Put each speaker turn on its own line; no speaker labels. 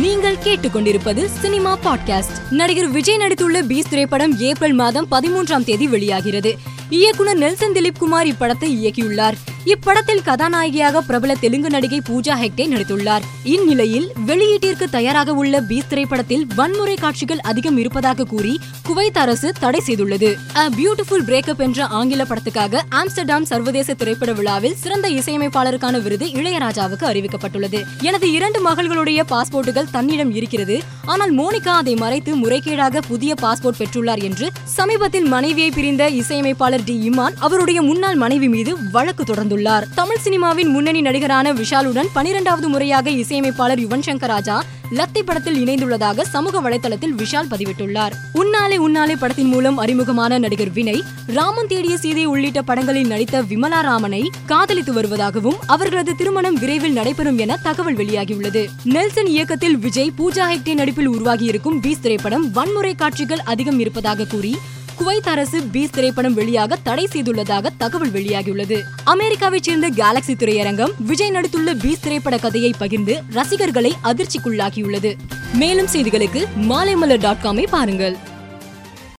நீங்கள் கேட்டுக்கொண்டிருப்பது cinema podcast. நடிகர் விஜய் நடித்துள்ள பீஸ் திரைப்படம் ஏப்ரல் மாதம் பதிமூன்றாம் தேதி வெளியாகிறது. இயக்குனர் நெல்சன் திலீப் குமார் இப்படத்தை இயக்கியுள்ளார். இப்படத்தில் கதாநாயகியாக பிரபல தெலுங்கு நடிகை பூஜா ஹெக்டே நடித்துள்ளார். இந்நிலையில் வெளியீட்டிற்கு தயாராக உள்ள பீஸ் திரைப்படத்தில் வன்முறை காட்சிகள் அதிகம் இருப்பதாக கூறி குவைத் அரசு தடை செய்துள்ளது. அ பியூட்டிஃபுல் பிரேக்கப் என்ற ஆங்கில படத்துக்காக ஆம்ஸ்டர்டாம் சர்வதேச திரைப்பட விழாவில் சிறந்த இசையமைப்பாளருக்கான விருது இளையராஜாவுக்கு அறிவிக்கப்பட்டுள்ளது. எனது இரண்டு மகள்களுடைய பாஸ்போர்ட்டுகள் தன்னிடம் இருக்கிறது. ஆனால் மோனிகா அதை மறைத்து முறைகேடாக புதிய பாஸ்போர்ட் பெற்றுள்ளார் என்று சமீபத்தில் மனைவியை பிரிந்த இசையமைப்பாளர் டி இமான் அவருடைய முன்னாள் மனைவி மீது வழக்கு வந்துள்ளார் தமிழ் சினிமாவின் முன்னணி நடிகரான விஷாலுடன் பனிரெண்டாவது முறையாக இசையமைப்பாளர் யுவன் சங்கர் ராஜா லத்தி படத்தில் இணைந்துள்ளதாக சமூக வலைதளத்தில் விஷால் பதிவிட்டுள்ளார். உன்னாலே உன்னாலே படத்தின் மூலம் அறிமுகமான நடிகர் வினய் ராமன் தேடிய சீதை உள்ளிட்ட படங்களில் நடித்த விமலா ராமனை காதலித்து வருவதாகவும் அவர்களது திருமணம் விரைவில் நடைபெறும் என தகவல் வெளியாகியுள்ளது. நெல்சன் இயக்கத்தில் விஜய் பூஜா ஹெக்டே நடிப்பில் உருவாகியிருக்கும் பீஸ் திரைப்படம் வன்முறை காட்சிகள் அதிகம் இருப்பதாக கூறி குவைத் அரசு பீஸ் திரைப்படம் வெளியாக தடை செய்துள்ளதாக தகவல் வெளியாகியுள்ளது. அமெரிக்காவைச் சேர்ந்த கேலக்சி திரையரங்கம் விஜய் நடித்துள்ள பீஸ் திரைப்பட கதையை பகிர்ந்து ரசிகர்களை அதிர்ச்சிக்குள்ளாக்கியுள்ளது. மேலும் செய்திகளுக்கு மாலைமலர் டாட் காமை பாருங்கள்.